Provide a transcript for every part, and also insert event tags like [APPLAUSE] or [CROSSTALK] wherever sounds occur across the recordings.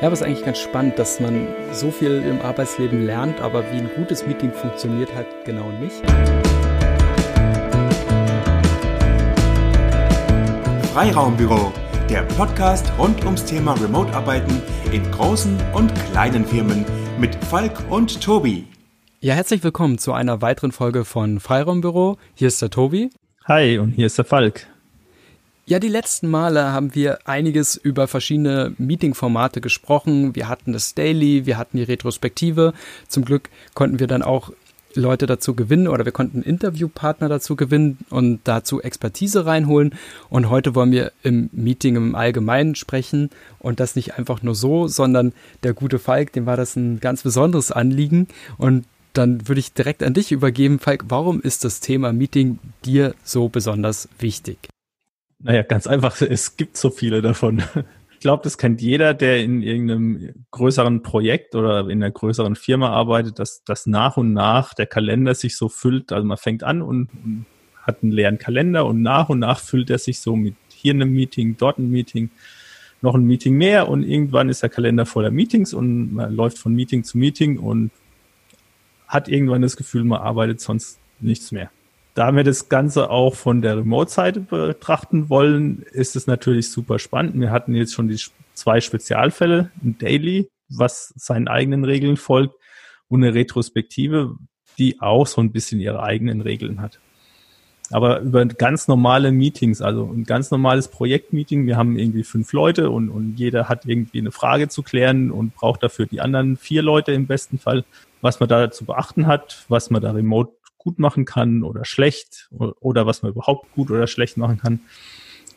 Ja, aber es ist eigentlich ganz spannend, dass man so viel im Arbeitsleben lernt, aber wie ein gutes Meeting funktioniert, halt genau nicht. Freiraumbüro, der Podcast rund ums Thema Remote-Arbeiten in großen und kleinen Firmen mit Falk und Tobi. Ja, herzlich willkommen zu einer weiteren Folge von Freiraumbüro. Hier ist der Tobi. Hi, und hier ist der Falk. Ja, die letzten Male haben wir einiges über verschiedene Meeting-Formate gesprochen. Wir hatten das Daily, wir hatten die Retrospektive. Zum Glück konnten wir dann auch Leute dazu gewinnen oder wir konnten Interviewpartner dazu gewinnen und dazu Expertise reinholen. Und heute wollen wir im Meeting im Allgemeinen sprechen und das nicht einfach nur so, sondern der gute Falk, dem war das ein ganz besonderes Anliegen und dann würde ich direkt an dich übergeben. Falk, warum ist das Thema Meeting dir so besonders wichtig? Naja, ganz einfach, [LAUGHS] es gibt so viele davon. Ich glaube, das kennt jeder, der in irgendeinem größeren Projekt oder in einer größeren Firma arbeitet, dass, dass nach und nach der Kalender sich so füllt. Also man fängt an und, hat einen leeren Kalender und nach und nach füllt er sich so mit hier einem Meeting, dort ein Meeting, noch ein Meeting mehr und irgendwann ist der Kalender voller Meetings und man läuft von Meeting zu Meeting und hat irgendwann das Gefühl, man arbeitet sonst nichts mehr. Da wir das Ganze auch von der Remote-Seite betrachten wollen, ist es natürlich super spannend. Wir hatten jetzt schon die zwei Spezialfälle, ein Daily, was seinen eigenen Regeln folgt, und eine Retrospektive, die auch so ein bisschen ihre eigenen Regeln hat. Aber über ganz normale Meetings, also ein ganz normales Projektmeeting, wir haben irgendwie fünf Leute und, und jeder hat irgendwie eine Frage zu klären und braucht dafür die anderen vier Leute im besten Fall, was man da zu beachten hat, was man da remote gut machen kann oder schlecht oder was man überhaupt gut oder schlecht machen kann,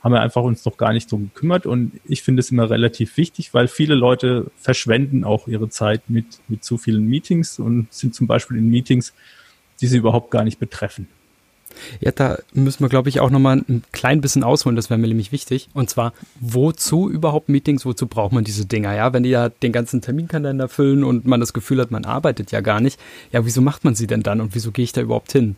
haben wir einfach uns noch gar nicht so gekümmert. Und ich finde es immer relativ wichtig, weil viele Leute verschwenden auch ihre Zeit mit, mit zu vielen Meetings und sind zum Beispiel in Meetings, die sie überhaupt gar nicht betreffen. Ja, da müssen wir, glaube ich, auch nochmal ein klein bisschen ausholen, das wäre mir nämlich wichtig. Und zwar, wozu überhaupt Meetings, wozu braucht man diese Dinger? Ja, wenn die ja den ganzen Terminkalender füllen und man das Gefühl hat, man arbeitet ja gar nicht, ja, wieso macht man sie denn dann und wieso gehe ich da überhaupt hin?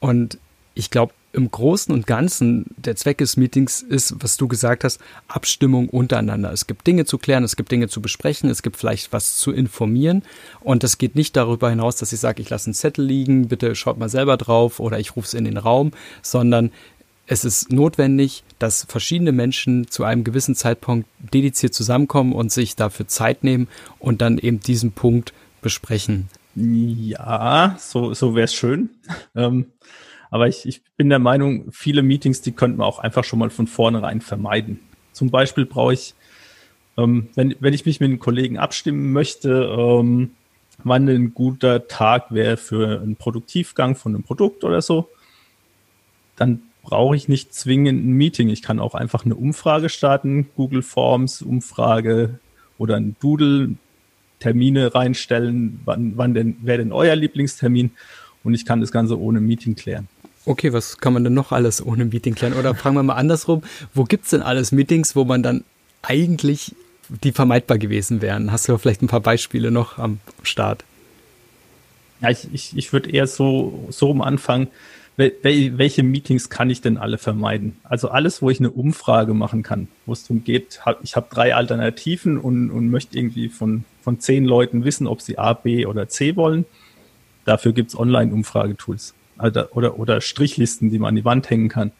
Und ich glaube, im Großen und Ganzen der Zweck des Meetings ist, was du gesagt hast, Abstimmung untereinander. Es gibt Dinge zu klären, es gibt Dinge zu besprechen, es gibt vielleicht was zu informieren. Und das geht nicht darüber hinaus, dass ich sage, ich lasse einen Zettel liegen, bitte schaut mal selber drauf oder ich rufe es in den Raum, sondern es ist notwendig, dass verschiedene Menschen zu einem gewissen Zeitpunkt dediziert zusammenkommen und sich dafür Zeit nehmen und dann eben diesen Punkt besprechen. Ja, so, so wäre es schön. Ähm, aber ich, ich bin der Meinung, viele Meetings, die könnten wir auch einfach schon mal von vornherein vermeiden. Zum Beispiel brauche ich, ähm, wenn, wenn ich mich mit einem Kollegen abstimmen möchte, ähm, wann ein guter Tag wäre für einen Produktivgang von einem Produkt oder so, dann brauche ich nicht zwingend ein Meeting. Ich kann auch einfach eine Umfrage starten, Google Forms, Umfrage oder ein Doodle, Termine reinstellen, wann, wann denn, wäre denn euer Lieblingstermin und ich kann das Ganze ohne Meeting klären. Okay, was kann man denn noch alles ohne Meeting klären? Oder fragen wir mal andersrum, wo gibt es denn alles Meetings, wo man dann eigentlich die vermeidbar gewesen wären? Hast du vielleicht ein paar Beispiele noch am Start? Ja, ich, ich, ich würde eher so, so am Anfang, welche Meetings kann ich denn alle vermeiden? Also alles, wo ich eine Umfrage machen kann, wo es darum geht, ich habe drei Alternativen und, und möchte irgendwie von, von zehn Leuten wissen, ob sie A, B oder C wollen. Dafür gibt es Online-Umfragetools oder, oder, oder Strichlisten, die man an die Wand hängen kann.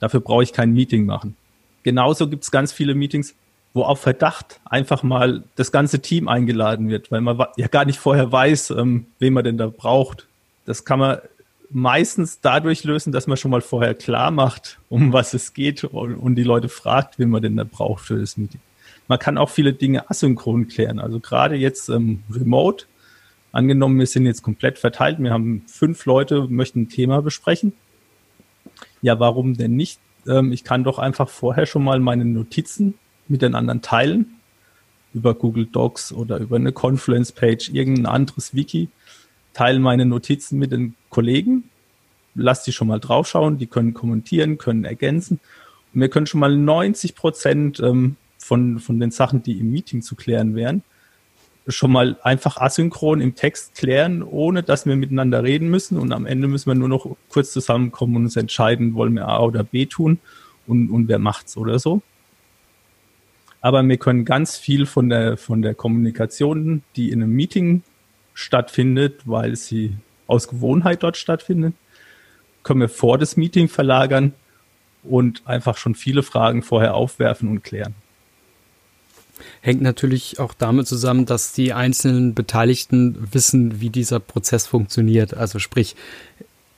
Dafür brauche ich kein Meeting machen. Genauso gibt es ganz viele Meetings, wo auf Verdacht einfach mal das ganze Team eingeladen wird, weil man ja gar nicht vorher weiß, ähm, wen man denn da braucht. Das kann man meistens dadurch lösen, dass man schon mal vorher klar macht, um was es geht und, und die Leute fragt, wen man denn da braucht für das Meeting. Man kann auch viele Dinge asynchron klären. Also gerade jetzt ähm, remote Angenommen, wir sind jetzt komplett verteilt, wir haben fünf Leute, möchten ein Thema besprechen. Ja, warum denn nicht? Ähm, ich kann doch einfach vorher schon mal meine Notizen mit den anderen teilen. Über Google Docs oder über eine Confluence-Page, irgendein anderes Wiki. Teile meine Notizen mit den Kollegen. Lass die schon mal draufschauen. Die können kommentieren, können ergänzen. Und wir können schon mal 90 Prozent ähm, von, von den Sachen, die im Meeting zu klären wären, schon mal einfach asynchron im Text klären, ohne dass wir miteinander reden müssen. Und am Ende müssen wir nur noch kurz zusammenkommen und uns entscheiden, wollen wir A oder B tun und, und wer macht's oder so. aber wir können ganz viel von der, von der Kommunikation, die in einem Meeting stattfindet, weil sie aus Gewohnheit dort stattfindet, können wir vor das Meeting verlagern und einfach schon viele Fragen vorher aufwerfen und klären. Hängt natürlich auch damit zusammen, dass die einzelnen Beteiligten wissen, wie dieser Prozess funktioniert. Also sprich,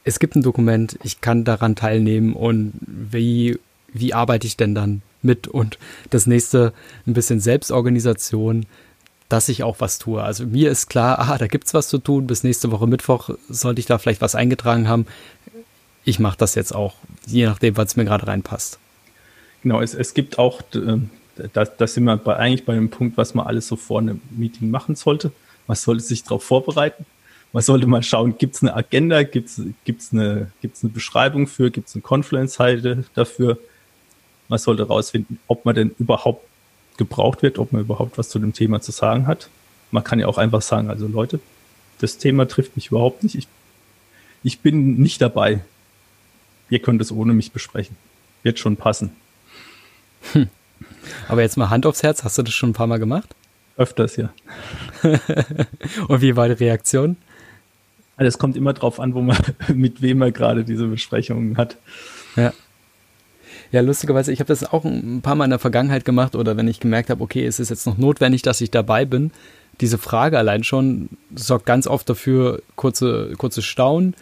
es gibt ein Dokument, ich kann daran teilnehmen und wie, wie arbeite ich denn dann mit? Und das nächste, ein bisschen Selbstorganisation, dass ich auch was tue. Also mir ist klar, aha, da gibt's was zu tun. Bis nächste Woche Mittwoch sollte ich da vielleicht was eingetragen haben. Ich mache das jetzt auch, je nachdem, was mir gerade reinpasst. Genau, es, es gibt auch, das, das sind wir bei, eigentlich bei dem Punkt, was man alles so vor einem Meeting machen sollte. Man sollte sich darauf vorbereiten. Man sollte mal schauen, gibt es eine Agenda, gibt es eine, gibt's eine Beschreibung für, gibt es eine Confluence-Seite dafür. Man sollte herausfinden, ob man denn überhaupt gebraucht wird, ob man überhaupt was zu dem Thema zu sagen hat. Man kann ja auch einfach sagen, also Leute, das Thema trifft mich überhaupt nicht. Ich, ich bin nicht dabei. Ihr könnt es ohne mich besprechen. Wird schon passen. Hm. Aber jetzt mal Hand aufs Herz, hast du das schon ein paar Mal gemacht? Öfters, ja. [LAUGHS] Und wie war die Reaktion? Also es kommt immer drauf an, wo man, [LAUGHS] mit wem man gerade diese Besprechungen hat. Ja. Ja, lustigerweise, ich habe das auch ein paar Mal in der Vergangenheit gemacht oder wenn ich gemerkt habe, okay, es ist jetzt noch notwendig, dass ich dabei bin. Diese Frage allein schon sorgt ganz oft dafür kurze, kurze Staunen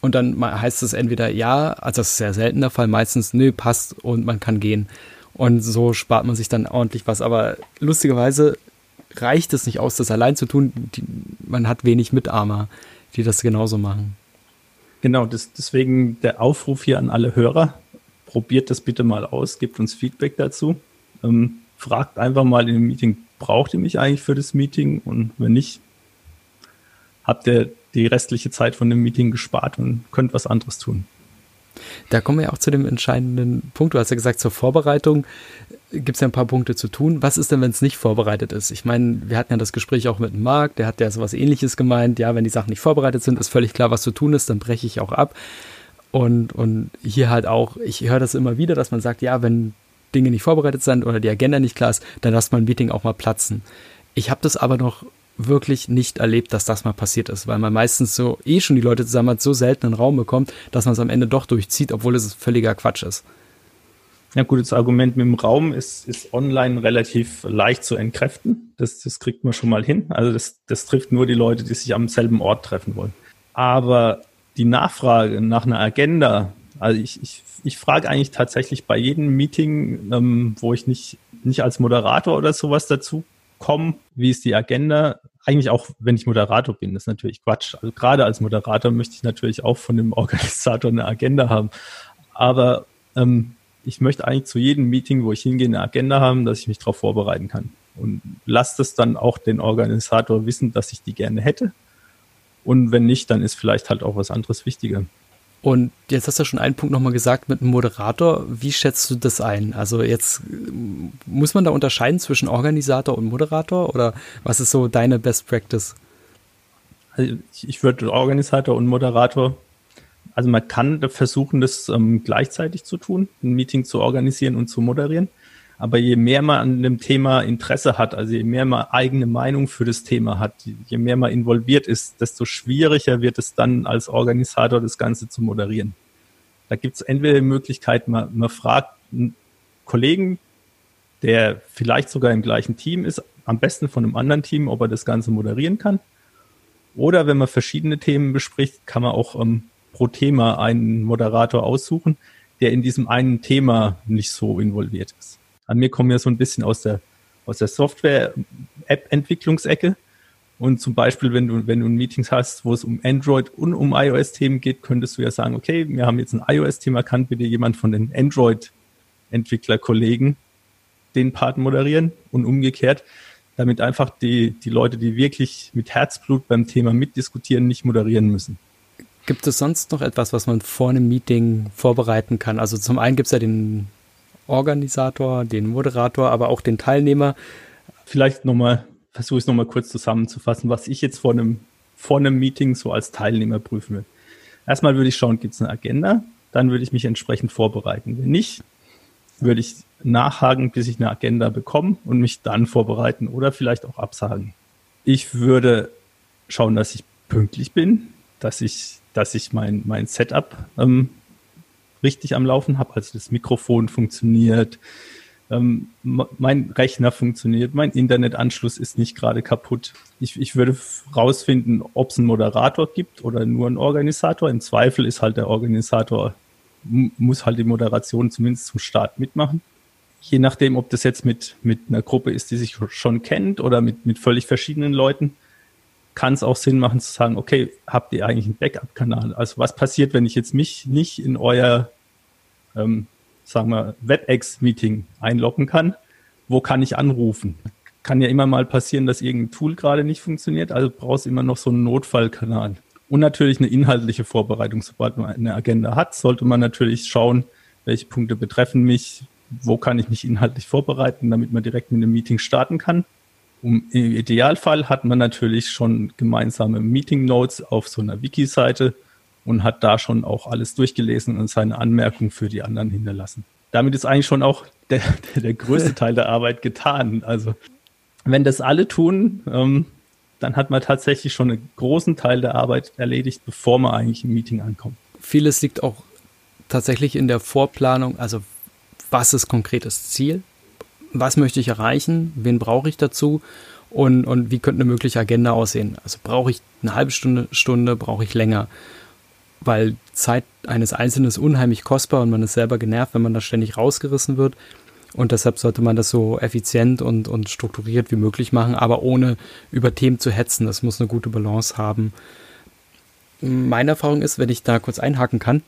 und dann heißt es entweder ja, also das ist sehr selten der Fall, meistens nö, passt und man kann gehen. Und so spart man sich dann ordentlich was. Aber lustigerweise reicht es nicht aus, das allein zu tun. Die, man hat wenig Mitarmer, die das genauso machen. Genau, das, deswegen der Aufruf hier an alle Hörer probiert das bitte mal aus, gebt uns Feedback dazu. Ähm, fragt einfach mal in dem Meeting, braucht ihr mich eigentlich für das Meeting? Und wenn nicht, habt ihr die restliche Zeit von dem Meeting gespart und könnt was anderes tun. Da kommen wir auch zu dem entscheidenden Punkt. Du hast ja gesagt, zur Vorbereitung gibt es ja ein paar Punkte zu tun. Was ist denn, wenn es nicht vorbereitet ist? Ich meine, wir hatten ja das Gespräch auch mit Marc, der hat ja sowas ähnliches gemeint. Ja, wenn die Sachen nicht vorbereitet sind, ist völlig klar, was zu tun ist, dann breche ich auch ab. Und, und hier halt auch, ich höre das immer wieder, dass man sagt, ja, wenn Dinge nicht vorbereitet sind oder die Agenda nicht klar ist, dann lasst man ein Meeting auch mal platzen. Ich habe das aber noch wirklich nicht erlebt, dass das mal passiert ist, weil man meistens so eh schon die Leute zusammen hat, so selten einen Raum bekommt, dass man es am Ende doch durchzieht, obwohl es völliger Quatsch ist. Ja, gut, das Argument mit dem Raum ist, ist online relativ leicht zu entkräften. Das, das kriegt man schon mal hin. Also das, das trifft nur die Leute, die sich am selben Ort treffen wollen. Aber die Nachfrage nach einer Agenda, also ich, ich, ich frage eigentlich tatsächlich bei jedem Meeting, ähm, wo ich nicht, nicht als Moderator oder sowas dazu komme, wie ist die Agenda? Eigentlich auch, wenn ich Moderator bin, das ist natürlich Quatsch. Also gerade als Moderator möchte ich natürlich auch von dem [LAUGHS] Organisator eine Agenda haben. Aber ähm, ich möchte eigentlich zu jedem Meeting, wo ich hingehe, eine Agenda haben, dass ich mich darauf vorbereiten kann. Und lasst es dann auch den Organisator wissen, dass ich die gerne hätte und wenn nicht, dann ist vielleicht halt auch was anderes wichtiger. Und jetzt hast du schon einen Punkt nochmal gesagt mit einem Moderator. Wie schätzt du das ein? Also jetzt muss man da unterscheiden zwischen Organisator und Moderator oder was ist so deine Best Practice? Also ich würde Organisator und Moderator, also man kann versuchen, das ähm, gleichzeitig zu tun, ein Meeting zu organisieren und zu moderieren. Aber je mehr man an dem Thema Interesse hat, also je mehr man eigene Meinung für das Thema hat, je mehr man involviert ist, desto schwieriger wird es dann als Organisator das Ganze zu moderieren. Da gibt es entweder die Möglichkeit, man, man fragt einen Kollegen, der vielleicht sogar im gleichen Team ist, am besten von einem anderen Team, ob er das Ganze moderieren kann. Oder wenn man verschiedene Themen bespricht, kann man auch ähm, pro Thema einen Moderator aussuchen, der in diesem einen Thema nicht so involviert ist an mir kommen ja so ein bisschen aus der, aus der Software-App-Entwicklungsecke. Und zum Beispiel, wenn du, wenn du ein Meetings hast, wo es um Android und um iOS-Themen geht, könntest du ja sagen, okay, wir haben jetzt ein iOS-Thema, kann bitte jemand von den Android-Entwickler-Kollegen den Part moderieren und umgekehrt, damit einfach die, die Leute, die wirklich mit Herzblut beim Thema mitdiskutieren, nicht moderieren müssen. Gibt es sonst noch etwas, was man vor einem Meeting vorbereiten kann? Also zum einen gibt es ja den Organisator, den Moderator, aber auch den Teilnehmer. Vielleicht nochmal, versuche ich es nochmal kurz zusammenzufassen, was ich jetzt vor einem, vor einem Meeting so als Teilnehmer prüfen will. Erstmal würde ich schauen, gibt es eine Agenda? Dann würde ich mich entsprechend vorbereiten. Wenn nicht, würde ich nachhaken, bis ich eine Agenda bekomme und mich dann vorbereiten oder vielleicht auch absagen. Ich würde schauen, dass ich pünktlich bin, dass ich, dass ich mein, mein Setup ähm, richtig am Laufen habe, also das Mikrofon funktioniert, ähm, mein Rechner funktioniert, mein Internetanschluss ist nicht gerade kaputt. Ich, ich würde rausfinden, ob es einen Moderator gibt oder nur einen Organisator. Im Zweifel ist halt der Organisator, muss halt die Moderation zumindest zum Start mitmachen. Je nachdem, ob das jetzt mit, mit einer Gruppe ist, die sich schon kennt oder mit, mit völlig verschiedenen Leuten, kann es auch Sinn machen zu sagen, okay, habt ihr eigentlich einen Backup-Kanal? Also was passiert, wenn ich jetzt mich nicht in euer ähm, sagen wir, WebEx-Meeting einloggen kann, wo kann ich anrufen? Kann ja immer mal passieren, dass irgendein Tool gerade nicht funktioniert, also brauchst immer noch so einen Notfallkanal. Und natürlich eine inhaltliche Vorbereitung. Sobald man eine Agenda hat, sollte man natürlich schauen, welche Punkte betreffen mich, wo kann ich mich inhaltlich vorbereiten, damit man direkt mit einem Meeting starten kann. Um, Im Idealfall hat man natürlich schon gemeinsame Meeting Notes auf so einer Wiki-Seite, und hat da schon auch alles durchgelesen und seine Anmerkungen für die anderen hinterlassen. Damit ist eigentlich schon auch der, der, der größte [LAUGHS] Teil der Arbeit getan. Also wenn das alle tun, ähm, dann hat man tatsächlich schon einen großen Teil der Arbeit erledigt, bevor man eigentlich im Meeting ankommt. Vieles liegt auch tatsächlich in der Vorplanung, also was ist konkretes Ziel? Was möchte ich erreichen? Wen brauche ich dazu? Und, und wie könnte eine mögliche Agenda aussehen? Also brauche ich eine halbe Stunde, Stunde, brauche ich länger? weil Zeit eines Einzelnen ist unheimlich kostbar und man ist selber genervt, wenn man da ständig rausgerissen wird. Und deshalb sollte man das so effizient und, und strukturiert wie möglich machen, aber ohne über Themen zu hetzen. Das muss eine gute Balance haben. Meine Erfahrung ist, wenn ich da kurz einhaken kann,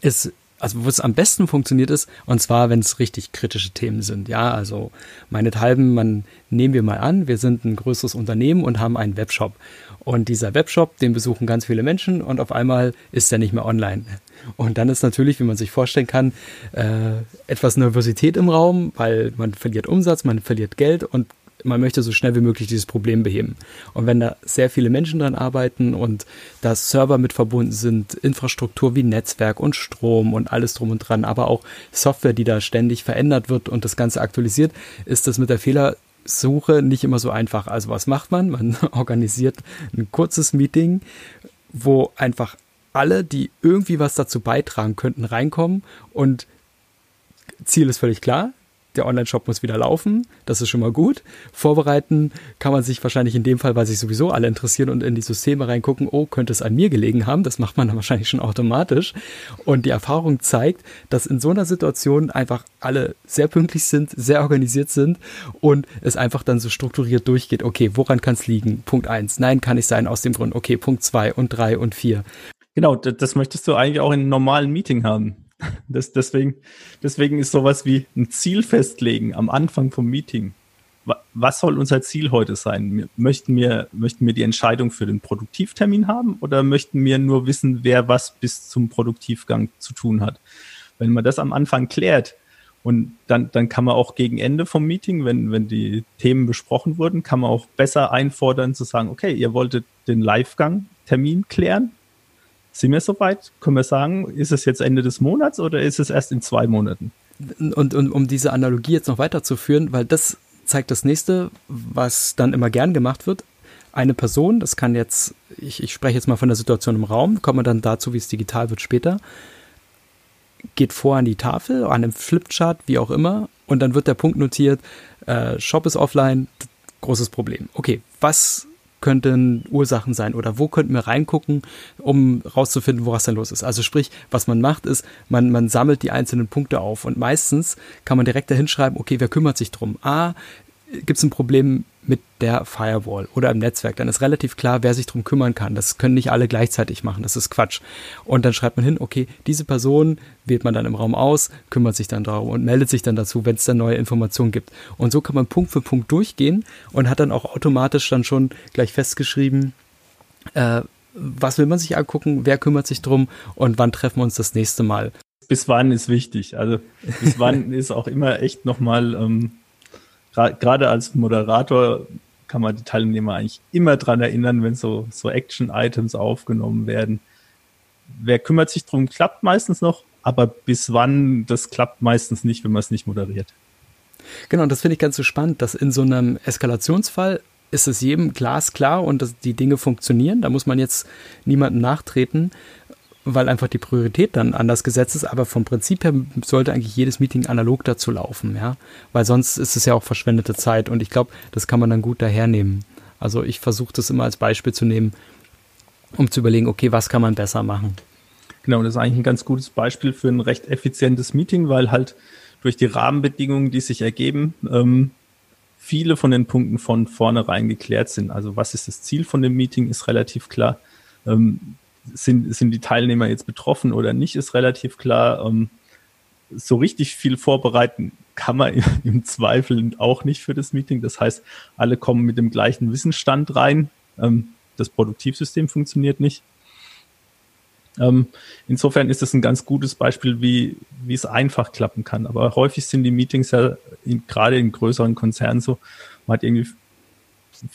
ist, also wo es am besten funktioniert ist, und zwar, wenn es richtig kritische Themen sind. Ja, also meinethalben, man nehmen wir mal an, wir sind ein größeres Unternehmen und haben einen Webshop. Und dieser Webshop, den besuchen ganz viele Menschen und auf einmal ist er nicht mehr online. Und dann ist natürlich, wie man sich vorstellen kann, äh, etwas Nervosität im Raum, weil man verliert Umsatz, man verliert Geld und man möchte so schnell wie möglich dieses Problem beheben. Und wenn da sehr viele Menschen dran arbeiten und da Server mit verbunden sind, Infrastruktur wie Netzwerk und Strom und alles drum und dran, aber auch Software, die da ständig verändert wird und das Ganze aktualisiert, ist das mit der Fehler Suche nicht immer so einfach. Also was macht man? Man [LAUGHS] organisiert ein kurzes Meeting, wo einfach alle, die irgendwie was dazu beitragen könnten, reinkommen und Ziel ist völlig klar der Online-Shop muss wieder laufen, das ist schon mal gut. Vorbereiten kann man sich wahrscheinlich in dem Fall, weil sich sowieso alle interessieren und in die Systeme reingucken, oh, könnte es an mir gelegen haben, das macht man dann wahrscheinlich schon automatisch. Und die Erfahrung zeigt, dass in so einer Situation einfach alle sehr pünktlich sind, sehr organisiert sind und es einfach dann so strukturiert durchgeht, okay, woran kann es liegen? Punkt eins, nein, kann ich sein aus dem Grund, okay, Punkt zwei und drei und vier. Genau, das möchtest du eigentlich auch in einem normalen Meeting haben. [LAUGHS] Das, deswegen, deswegen ist sowas wie ein Ziel festlegen am Anfang vom Meeting. Was soll unser Ziel heute sein? Möchten wir, möchten wir die Entscheidung für den Produktivtermin haben oder möchten wir nur wissen, wer was bis zum Produktivgang zu tun hat? Wenn man das am Anfang klärt, und dann, dann kann man auch gegen Ende vom Meeting, wenn, wenn die Themen besprochen wurden, kann man auch besser einfordern zu sagen, okay, ihr wolltet den Livegang-Termin klären. Sind wir soweit? Können wir sagen, ist es jetzt Ende des Monats oder ist es erst in zwei Monaten? Und, und um diese Analogie jetzt noch weiterzuführen, weil das zeigt das nächste, was dann immer gern gemacht wird. Eine Person, das kann jetzt, ich, ich spreche jetzt mal von der Situation im Raum, kommen wir dann dazu, wie es digital wird später, geht vor an die Tafel, an einem Flipchart, wie auch immer, und dann wird der Punkt notiert, äh, Shop ist offline, großes Problem. Okay, was könnten Ursachen sein oder wo könnten wir reingucken, um rauszufinden, woras denn los ist. Also sprich, was man macht, ist, man, man sammelt die einzelnen Punkte auf und meistens kann man direkt dahin schreiben, okay, wer kümmert sich drum? Ah, gibt es ein Problem mit der Firewall oder im Netzwerk, dann ist relativ klar, wer sich drum kümmern kann. Das können nicht alle gleichzeitig machen, das ist Quatsch. Und dann schreibt man hin, okay, diese Person wählt man dann im Raum aus, kümmert sich dann darum und meldet sich dann dazu, wenn es dann neue Informationen gibt. Und so kann man Punkt für Punkt durchgehen und hat dann auch automatisch dann schon gleich festgeschrieben, äh, was will man sich angucken, wer kümmert sich drum und wann treffen wir uns das nächste Mal. Bis wann ist wichtig. Also bis [LAUGHS] wann ist auch immer echt nochmal ähm, gerade als Moderator kann man die Teilnehmer eigentlich immer dran erinnern, wenn so, so Action-Items aufgenommen werden. Wer kümmert sich drum, klappt meistens noch. aber bis wann, das klappt meistens nicht, wenn man es nicht moderiert. Genau, und das finde ich ganz so spannend, dass in so einem Eskalationsfall ist es jedem glasklar und dass die Dinge funktionieren. Da muss man jetzt niemandem nachtreten, weil einfach die Priorität dann anders gesetzt ist. Aber vom Prinzip her sollte eigentlich jedes Meeting analog dazu laufen, ja. Weil sonst ist es ja auch verschwendete Zeit und ich glaube, das kann man dann gut dahernehmen. Also ich versuche das immer als Beispiel zu nehmen, um zu überlegen, okay, was kann man besser machen. Genau, das ist eigentlich ein ganz gutes Beispiel für ein recht effizientes Meeting, weil halt durch die Rahmenbedingungen, die sich ergeben, ähm, viele von den Punkten von vornherein geklärt sind. Also was ist das Ziel von dem Meeting, ist relativ klar. Ähm, sind, sind die Teilnehmer jetzt betroffen oder nicht, ist relativ klar. Ähm, so richtig viel vorbereiten kann man [LAUGHS] im Zweifel auch nicht für das Meeting. Das heißt, alle kommen mit dem gleichen Wissensstand rein. Ähm, das Produktivsystem funktioniert nicht. Ähm, insofern ist es ein ganz gutes Beispiel, wie, wie es einfach klappen kann. Aber häufig sind die Meetings ja in, gerade in größeren Konzernen so, man hat irgendwie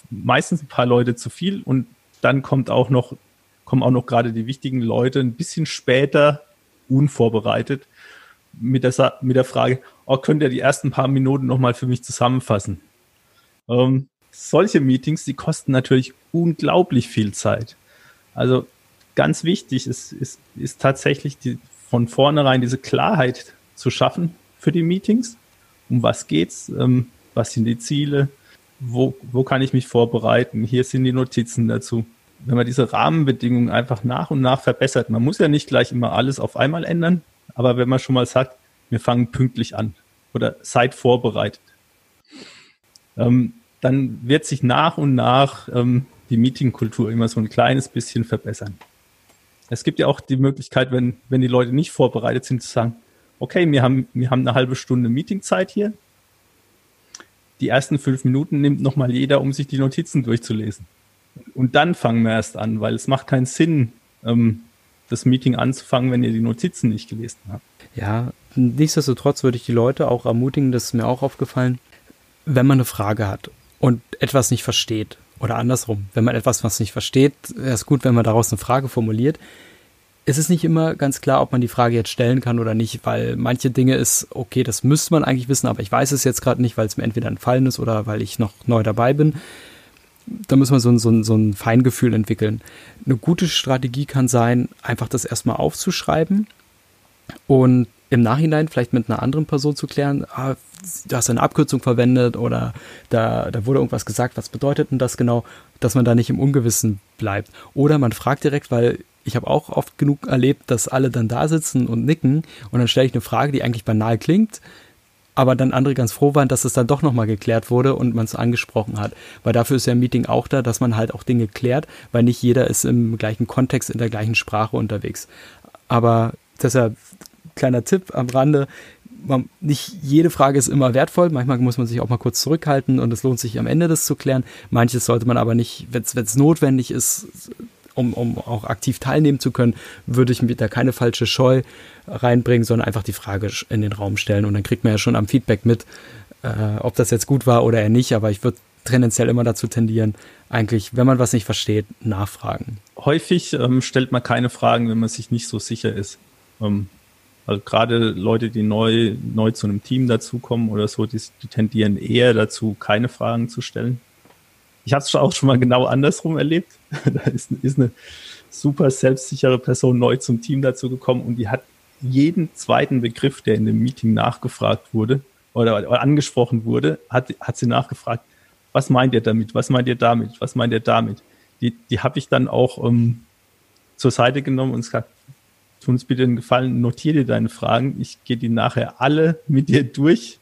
meistens ein paar Leute zu viel und dann kommt auch noch, kommen auch noch gerade die wichtigen Leute ein bisschen später unvorbereitet mit der, mit der Frage, oh, könnt ihr die ersten paar Minuten nochmal für mich zusammenfassen? Ähm, solche Meetings, die kosten natürlich unglaublich viel Zeit. Also ganz wichtig ist, ist, ist tatsächlich die, von vornherein diese Klarheit zu schaffen für die Meetings. Um was geht's? Ähm, was sind die Ziele? Wo, wo kann ich mich vorbereiten? Hier sind die Notizen dazu. Wenn man diese Rahmenbedingungen einfach nach und nach verbessert, man muss ja nicht gleich immer alles auf einmal ändern, aber wenn man schon mal sagt, wir fangen pünktlich an oder seid vorbereitet, ähm, dann wird sich nach und nach ähm, die Meetingkultur immer so ein kleines bisschen verbessern. Es gibt ja auch die Möglichkeit, wenn, wenn die Leute nicht vorbereitet sind, zu sagen, okay, wir haben, wir haben eine halbe Stunde Meetingzeit hier. Die ersten fünf Minuten nimmt nochmal jeder, um sich die Notizen durchzulesen. Und dann fangen wir erst an, weil es macht keinen Sinn, ähm, das Meeting anzufangen, wenn ihr die Notizen nicht gelesen habt. Ja, nichtsdestotrotz würde ich die Leute auch ermutigen, das ist mir auch aufgefallen, wenn man eine Frage hat und etwas nicht versteht, oder andersrum, wenn man etwas, was nicht versteht, ist gut, wenn man daraus eine Frage formuliert. Es ist nicht immer ganz klar, ob man die Frage jetzt stellen kann oder nicht, weil manche Dinge ist, okay, das müsste man eigentlich wissen, aber ich weiß es jetzt gerade nicht, weil es mir entweder entfallen ist oder weil ich noch neu dabei bin. Da muss man so ein, so, ein, so ein Feingefühl entwickeln. Eine gute Strategie kann sein, einfach das erstmal aufzuschreiben und im Nachhinein vielleicht mit einer anderen Person zu klären, ah, du hast eine Abkürzung verwendet oder da, da wurde irgendwas gesagt, was bedeutet denn das genau, dass man da nicht im Ungewissen bleibt. Oder man fragt direkt, weil ich habe auch oft genug erlebt, dass alle dann da sitzen und nicken und dann stelle ich eine Frage, die eigentlich banal klingt, aber dann andere ganz froh waren, dass es dann doch nochmal geklärt wurde und man es angesprochen hat. Weil dafür ist ja ein Meeting auch da, dass man halt auch Dinge klärt, weil nicht jeder ist im gleichen Kontext, in der gleichen Sprache unterwegs. Aber deshalb kleiner Tipp am Rande, man, nicht jede Frage ist immer wertvoll. Manchmal muss man sich auch mal kurz zurückhalten und es lohnt sich am Ende das zu klären. Manches sollte man aber nicht, wenn es notwendig ist, um, um auch aktiv teilnehmen zu können, würde ich mir da keine falsche Scheu reinbringen, sondern einfach die Frage in den Raum stellen und dann kriegt man ja schon am Feedback mit, äh, ob das jetzt gut war oder eher nicht. Aber ich würde tendenziell immer dazu tendieren, eigentlich, wenn man was nicht versteht, nachfragen. Häufig ähm, stellt man keine Fragen, wenn man sich nicht so sicher ist. Ähm, also gerade Leute, die neu, neu zu einem Team dazukommen oder so, die, die tendieren eher dazu, keine Fragen zu stellen. Ich habe es auch schon mal genau andersrum erlebt. [LAUGHS] da ist, ist eine super selbstsichere Person neu zum Team dazu gekommen und die hat jeden zweiten Begriff, der in dem Meeting nachgefragt wurde oder, oder angesprochen wurde, hat, hat sie nachgefragt, was meint ihr damit, was meint ihr damit, was meint ihr damit? Die, die habe ich dann auch ähm, zur Seite genommen und gesagt, tu uns bitte einen Gefallen, notiere dir deine Fragen. Ich gehe die nachher alle mit dir durch.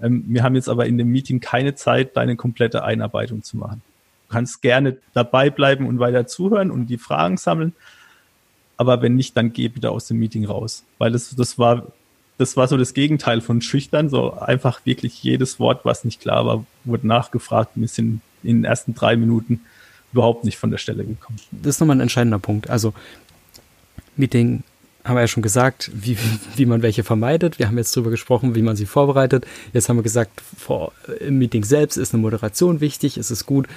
Ähm, wir haben jetzt aber in dem Meeting keine Zeit, deine komplette Einarbeitung zu machen. Du kannst gerne dabei bleiben und weiter zuhören und die Fragen sammeln. Aber wenn nicht, dann geh bitte aus dem Meeting raus. Weil das, das war, das war so das Gegenteil von schüchtern. So einfach wirklich jedes Wort, was nicht klar war, wurde nachgefragt. Wir sind in den ersten drei Minuten überhaupt nicht von der Stelle gekommen. Das ist nochmal ein entscheidender Punkt. Also Meeting haben wir ja schon gesagt, wie, wie man welche vermeidet. Wir haben jetzt darüber gesprochen, wie man sie vorbereitet. Jetzt haben wir gesagt, vor, im Meeting selbst ist eine Moderation wichtig. Es ist gut,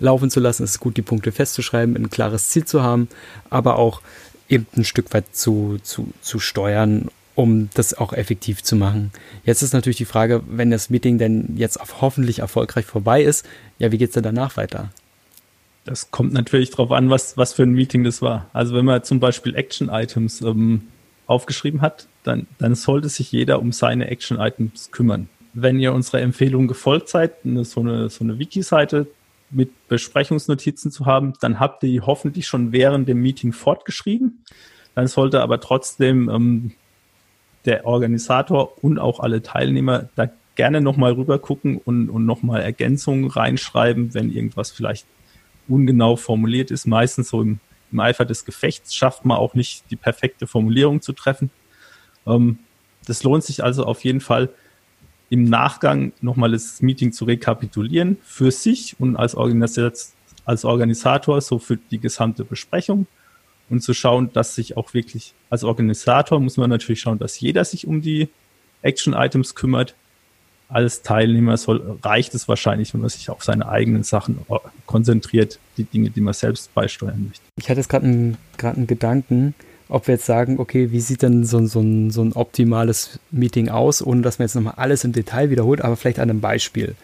laufen zu lassen. Es ist gut, die Punkte festzuschreiben, ein klares Ziel zu haben, aber auch eben ein Stück weit zu, zu, zu steuern um das auch effektiv zu machen. Jetzt ist natürlich die Frage, wenn das Meeting denn jetzt hoffentlich erfolgreich vorbei ist, ja, wie geht es denn danach weiter? Das kommt natürlich darauf an, was, was für ein Meeting das war. Also wenn man zum Beispiel Action-Items ähm, aufgeschrieben hat, dann, dann sollte sich jeder um seine Action-Items kümmern. Wenn ihr unserer Empfehlung gefolgt seid, so eine, so eine Wiki-Seite mit Besprechungsnotizen zu haben, dann habt ihr die hoffentlich schon während dem Meeting fortgeschrieben. Dann sollte aber trotzdem ähm, der Organisator und auch alle Teilnehmer da gerne nochmal rüber gucken und, und nochmal Ergänzungen reinschreiben, wenn irgendwas vielleicht ungenau formuliert ist. Meistens so im, im Eifer des Gefechts schafft man auch nicht die perfekte Formulierung zu treffen. Ähm, das lohnt sich also auf jeden Fall im Nachgang nochmal das Meeting zu rekapitulieren für sich und als, Organis als Organisator so für die gesamte Besprechung und zu schauen, dass sich auch wirklich als Organisator muss man natürlich schauen, dass jeder sich um die Action-Items kümmert. Als Teilnehmer soll, reicht es wahrscheinlich, wenn man sich auf seine eigenen Sachen konzentriert, die Dinge, die man selbst beisteuern möchte. Ich hatte jetzt gerade einen, einen Gedanken, ob wir jetzt sagen, okay, wie sieht denn so, so, ein, so ein optimales Meeting aus, ohne dass man jetzt nochmal alles im Detail wiederholt, aber vielleicht an einem Beispiel,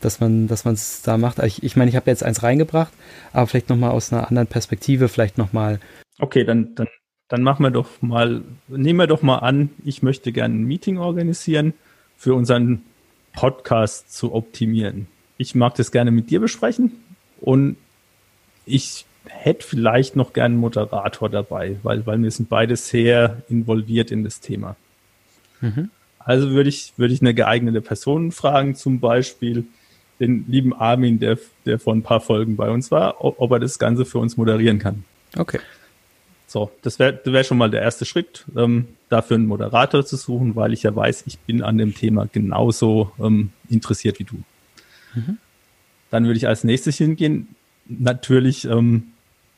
dass man dass es da macht. Ich, ich meine, ich habe jetzt eins reingebracht, aber vielleicht nochmal aus einer anderen Perspektive, vielleicht nochmal. Okay, dann, dann, dann machen wir doch mal, nehmen wir doch mal an, ich möchte gerne ein Meeting organisieren für unseren Podcast zu optimieren. Ich mag das gerne mit dir besprechen und ich hätte vielleicht noch gern einen Moderator dabei, weil, weil wir sind beide sehr involviert in das Thema. Mhm. Also würde ich, würde ich eine geeignete Person fragen, zum Beispiel den lieben Armin, der, der vor ein paar Folgen bei uns war, ob, ob er das Ganze für uns moderieren kann. Okay. So, das wäre wär schon mal der erste Schritt, ähm, dafür einen Moderator zu suchen, weil ich ja weiß, ich bin an dem Thema genauso ähm, interessiert wie du. Mhm. Dann würde ich als nächstes hingehen, natürlich ähm,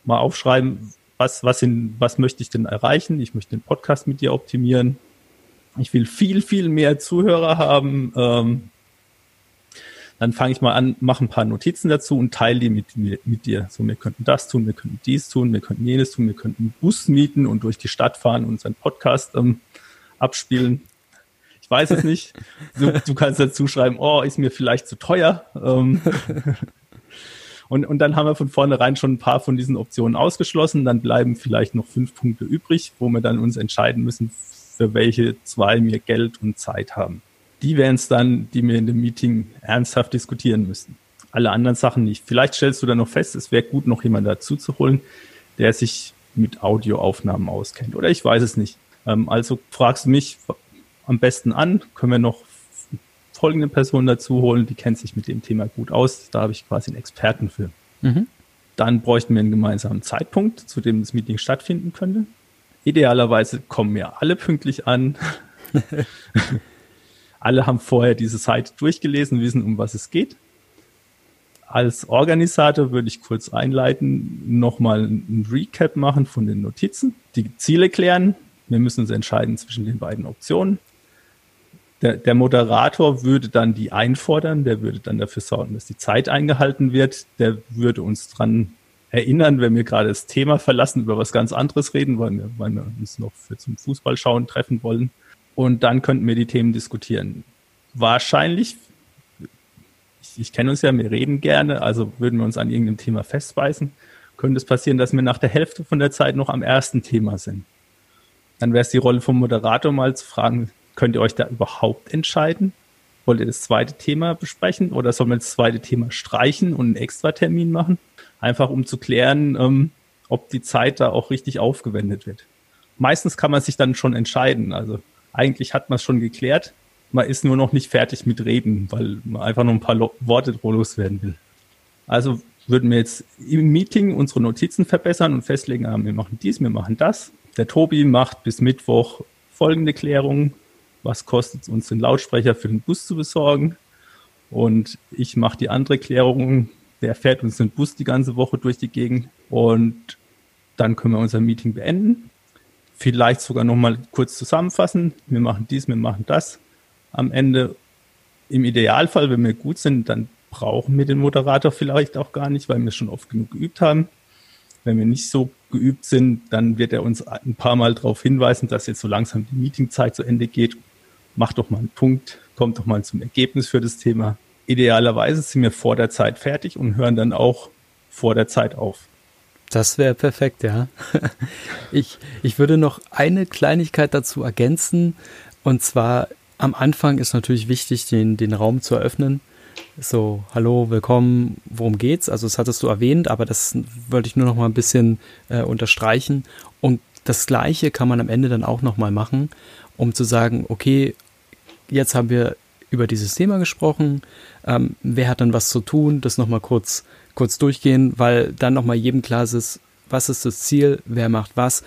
mal aufschreiben, was, was, in, was möchte ich denn erreichen? Ich möchte den Podcast mit dir optimieren. Ich will viel, viel mehr Zuhörer haben. Ähm, dann fange ich mal an, mache ein paar Notizen dazu und teile die mit, mit dir. So, wir könnten das tun, wir könnten dies tun, wir könnten jenes tun, wir könnten einen Bus mieten und durch die Stadt fahren und unseren Podcast ähm, abspielen. Weiß es nicht. Du, du kannst dazu schreiben, oh, ist mir vielleicht zu teuer. Ähm, [LAUGHS] und, und dann haben wir von vornherein schon ein paar von diesen Optionen ausgeschlossen. Dann bleiben vielleicht noch fünf Punkte übrig, wo wir dann uns entscheiden müssen, für welche zwei wir Geld und Zeit haben. Die wären es dann, die wir in dem Meeting ernsthaft diskutieren müssen. Alle anderen Sachen nicht. Vielleicht stellst du dann noch fest, es wäre gut, noch jemanden dazu zu holen, der sich mit Audioaufnahmen auskennt. Oder ich weiß es nicht. Ähm, also fragst du mich am besten an, können wir noch folgende Person dazu holen, die kennt sich mit dem Thema gut aus. Da habe ich quasi einen Experten für. Mhm. Dann bräuchten wir einen gemeinsamen Zeitpunkt, zu dem das Meeting stattfinden könnte. Idealerweise kommen wir alle pünktlich an. [LAUGHS] alle haben vorher diese Seite durchgelesen, wissen, um was es geht. Als Organisator würde ich kurz einleiten, nochmal ein Recap machen von den Notizen, die Ziele klären. Wir müssen uns entscheiden zwischen den beiden Optionen der, der Moderator würde dann die einfordern, der würde dann dafür sorgen, dass die Zeit eingehalten wird, der würde uns dran erinnern, wenn wir gerade das Thema verlassen, über was ganz anderes reden, weil wir, weil wir uns noch für zum Fußballschauen treffen wollen. Und dann könnten wir die Themen diskutieren. Wahrscheinlich, ich, ich kenne uns ja, wir reden gerne, also würden wir uns an irgendeinem Thema festbeißen, könnte es passieren, dass wir nach der Hälfte von der Zeit noch am ersten Thema sind. Dann wäre es die Rolle vom Moderator mal zu fragen, Könnt ihr euch da überhaupt entscheiden? Wollt ihr das zweite Thema besprechen oder sollen wir das zweite Thema streichen und einen extra Termin machen? Einfach um zu klären, ähm, ob die Zeit da auch richtig aufgewendet wird. Meistens kann man sich dann schon entscheiden. Also eigentlich hat man es schon geklärt. Man ist nur noch nicht fertig mit Reden, weil man einfach nur ein paar Worte loswerden will. Also würden wir jetzt im Meeting unsere Notizen verbessern und festlegen, ah, wir machen dies, wir machen das. Der Tobi macht bis Mittwoch folgende Klärung was kostet es uns, den Lautsprecher für den Bus zu besorgen. Und ich mache die andere Klärung, wer fährt uns den Bus die ganze Woche durch die Gegend. Und dann können wir unser Meeting beenden. Vielleicht sogar nochmal kurz zusammenfassen. Wir machen dies, wir machen das. Am Ende, im Idealfall, wenn wir gut sind, dann brauchen wir den Moderator vielleicht auch gar nicht, weil wir schon oft genug geübt haben. Wenn wir nicht so geübt sind, dann wird er uns ein paar Mal darauf hinweisen, dass jetzt so langsam die Meetingzeit zu Ende geht. Macht doch mal einen Punkt, kommt doch mal zum Ergebnis für das Thema. Idealerweise sind wir vor der Zeit fertig und hören dann auch vor der Zeit auf. Das wäre perfekt, ja. [LAUGHS] Ich, ich würde noch eine Kleinigkeit dazu ergänzen. Und zwar am Anfang ist natürlich wichtig, den, den Raum zu eröffnen. So, hallo, willkommen, worum geht's? Also das hattest du erwähnt, aber das wollte ich nur noch mal ein bisschen äh, unterstreichen. Und das Gleiche kann man am Ende dann auch noch mal machen, um zu sagen, okay, jetzt haben wir über dieses Thema gesprochen. Ähm, wer hat dann was zu tun? Das noch mal kurz kurz durchgehen, weil dann noch mal jedem klar ist, was ist das Ziel, wer macht was,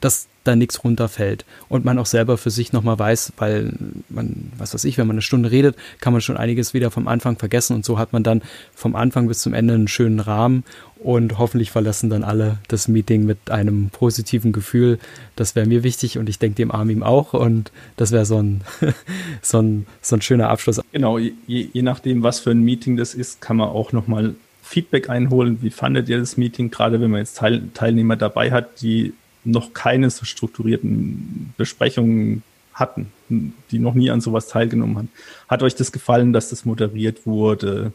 dass da nichts runterfällt und man auch selber für sich nochmal weiß, weil man, was weiß ich, wenn man eine Stunde redet, kann man schon einiges wieder vom Anfang vergessen und so hat man dann vom Anfang bis zum Ende einen schönen Rahmen und hoffentlich verlassen dann alle das Meeting mit einem positiven Gefühl. Das wäre mir wichtig und ich denke dem Armin auch und das wäre so ein, [LAUGHS] so, ein, so ein schöner Abschluss. Genau, je, je nachdem, was für ein Meeting das ist, kann man auch nochmal Feedback einholen. Wie fandet ihr das Meeting, gerade wenn man jetzt Teil, Teilnehmer dabei hat, die noch keine so strukturierten Besprechungen hatten, die noch nie an sowas teilgenommen haben. Hat euch das gefallen, dass das moderiert wurde?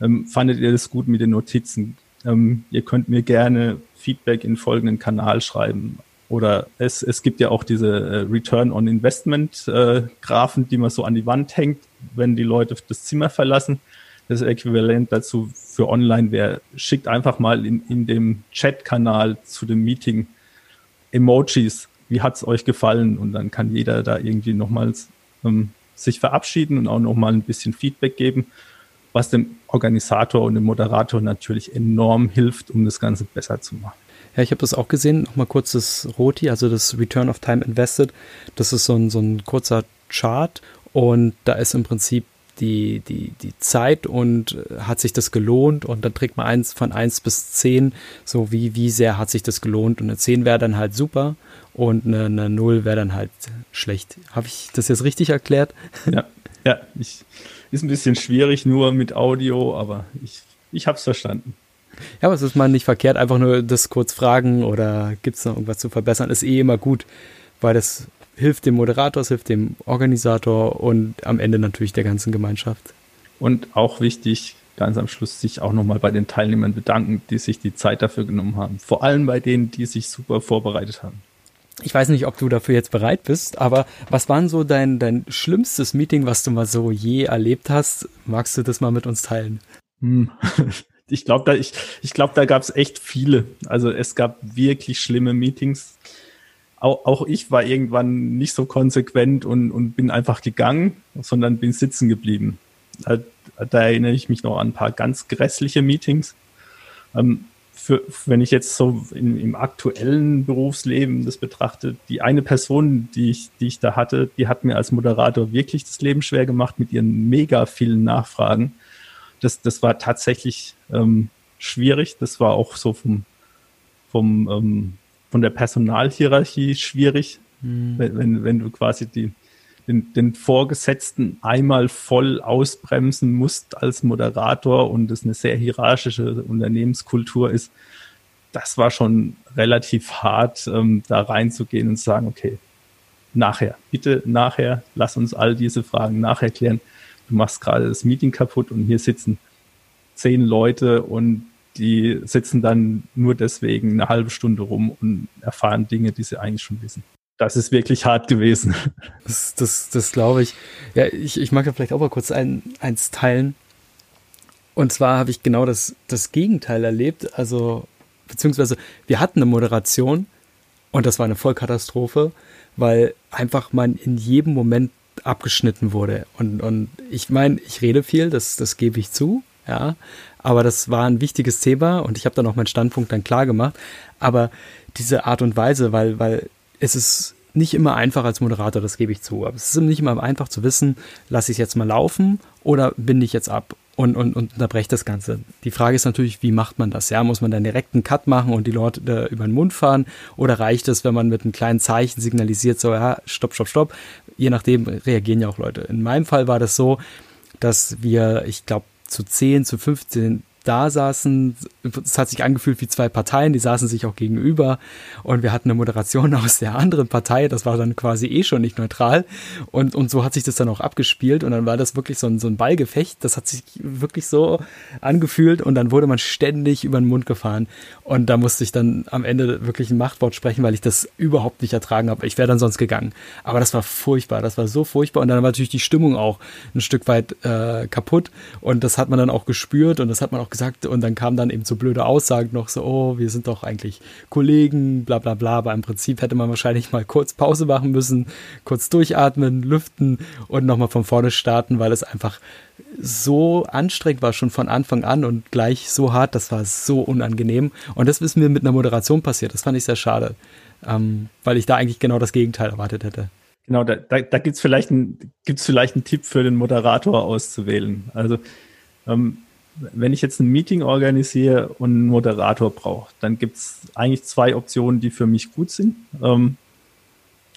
Ähm, fandet ihr das gut mit den Notizen? Ähm, ihr könnt mir gerne Feedback in folgenden Kanal schreiben. Oder es, es gibt ja auch diese äh, Return on Investment äh, Graphen, die man so an die Wand hängt, wenn die Leute das Zimmer verlassen. Das Äquivalent dazu für online wäre, schickt einfach mal in, in dem Chat-Kanal zu dem Meeting Emojis, wie hat es euch gefallen? Und dann kann jeder da irgendwie nochmals ähm, sich verabschieden und auch nochmal ein bisschen Feedback geben, was dem Organisator und dem Moderator natürlich enorm hilft, um das Ganze besser zu machen. Ja, ich habe das auch gesehen. Nochmal kurz das ROTI, also das Return of Time Invested. Das ist so ein, so ein kurzer Chart und da ist im Prinzip die, die, die Zeit und äh, hat sich das gelohnt und dann trägt man eins von eins bis zehn, so wie, wie sehr hat sich das gelohnt und eine zehn wäre dann halt super und eine, eine null wäre dann halt schlecht. Habe ich das jetzt richtig erklärt? Ja, ja, ich, ist ein bisschen schwierig nur mit Audio, aber ich, ich habe es verstanden. Ja, aber es ist mal nicht verkehrt, einfach nur das kurz fragen oder gibt es noch irgendwas zu verbessern, ist eh immer gut, weil das hilft dem Moderator, es hilft dem Organisator und am Ende natürlich der ganzen Gemeinschaft. Und auch wichtig, ganz am Schluss sich auch nochmal bei den Teilnehmern bedanken, die sich die Zeit dafür genommen haben. Vor allem bei denen, die sich super vorbereitet haben. Ich weiß nicht, ob du dafür jetzt bereit bist, aber was war so dein, dein schlimmstes Meeting, was du mal so je erlebt hast? Magst du das mal mit uns teilen? Hm. [LAUGHS] Ich glaube, da, ich, ich glaub, da gab es echt viele. Also es gab wirklich schlimme Meetings auch, auch ich war irgendwann nicht so konsequent und, und bin einfach gegangen, sondern bin sitzen geblieben. Da, da erinnere ich mich noch an ein paar ganz grässliche Meetings. Ähm, für, wenn ich jetzt so in, im aktuellen Berufsleben das betrachte, die eine Person, die ich, die ich da hatte, die hat mir als Moderator wirklich das Leben schwer gemacht mit ihren mega vielen Nachfragen. Das, das war tatsächlich ähm, schwierig. Das war auch so vom, vom ähm, von der Personalhierarchie schwierig, mhm. wenn, wenn, wenn du quasi die, den, den Vorgesetzten einmal voll ausbremsen musst als Moderator und es eine sehr hierarchische Unternehmenskultur ist. Das war schon relativ hart, ähm, da reinzugehen und zu sagen, okay, nachher, bitte nachher, lass uns all diese Fragen nachher klären. Du machst gerade das Meeting kaputt und hier sitzen zehn Leute und die sitzen dann nur deswegen eine halbe Stunde rum und erfahren Dinge, die sie eigentlich schon wissen. Das ist wirklich hart gewesen. [LAUGHS] Das, das, das glaube ich. Ja, ich, ich mag ja vielleicht auch mal kurz ein, eins teilen. Und zwar habe ich genau das, das Gegenteil erlebt. Also, beziehungsweise wir hatten eine Moderation und das war eine Vollkatastrophe, weil einfach man in jedem Moment abgeschnitten wurde. Und, und ich meine, ich rede viel, das, das gebe ich zu, ja. Aber das war ein wichtiges Thema und ich habe dann auch meinen Standpunkt dann klar gemacht. Aber diese Art und Weise, weil, weil es ist nicht immer einfach als Moderator, das gebe ich zu. Aber es ist nicht immer einfach zu wissen, lasse ich es jetzt mal laufen oder binde ich jetzt ab und, und, und unterbreche das Ganze. Die Frage ist natürlich, wie macht man das? Ja, muss man dann direkt einen Cut machen und die Leute äh, über den Mund fahren? Oder reicht es, wenn man mit einem kleinen Zeichen signalisiert, so, ja, stopp, stopp, stopp? Je nachdem reagieren ja auch Leute. In meinem Fall war das so, dass wir, ich glaube, zu 10, zu 15 da saßen, es hat sich angefühlt wie zwei Parteien, die saßen sich auch gegenüber und wir hatten eine Moderation [LAUGHS] aus der anderen Partei, das war dann quasi eh schon nicht neutral und, und so hat sich das dann auch abgespielt und dann war das wirklich so ein, so ein Ballgefecht, das hat sich wirklich so angefühlt und dann wurde man ständig über den Mund gefahren und da musste ich dann am Ende wirklich ein Machtwort sprechen, weil ich das überhaupt nicht ertragen habe. Ich wäre dann sonst gegangen. Aber das war furchtbar, das war so furchtbar und dann war natürlich die Stimmung auch ein Stück weit äh, kaputt und das hat man dann auch gespürt und das hat man auch gesagt und dann kam dann eben so blöde Aussagen noch so, oh, wir sind doch eigentlich Kollegen, bla bla bla, aber im Prinzip hätte man wahrscheinlich mal kurz Pause machen müssen, kurz durchatmen, lüften und nochmal von vorne starten, weil es einfach so anstrengend war schon von Anfang an und gleich so hart, das war so unangenehm und das ist mir mit einer Moderation passiert, das fand ich sehr schade, ähm, weil ich da eigentlich genau das Gegenteil erwartet hätte. Genau, da, da, da gibt es vielleicht, ein, vielleicht einen Tipp für den Moderator auszuwählen. Also ähm, wenn ich jetzt ein Meeting organisiere und einen Moderator brauche, dann gibt es eigentlich zwei Optionen, die für mich gut sind. Ähm,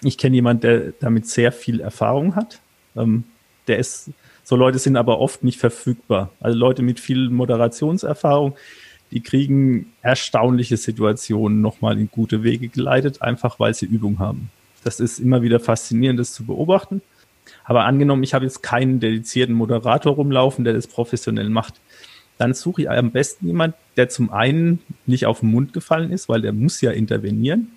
ich kenne jemanden, der damit sehr viel Erfahrung hat. Ähm, der ist, so Leute sind aber oft nicht verfügbar. Also Leute mit viel Moderationserfahrung, die kriegen erstaunliche Situationen nochmal in gute Wege geleitet, einfach weil sie Übung haben. Das ist immer wieder faszinierend, das zu beobachten. Aber angenommen, ich habe jetzt keinen dedizierten Moderator rumlaufen, der das professionell macht dann suche ich am besten jemand, der zum einen nicht auf den Mund gefallen ist, weil der muss ja intervenieren.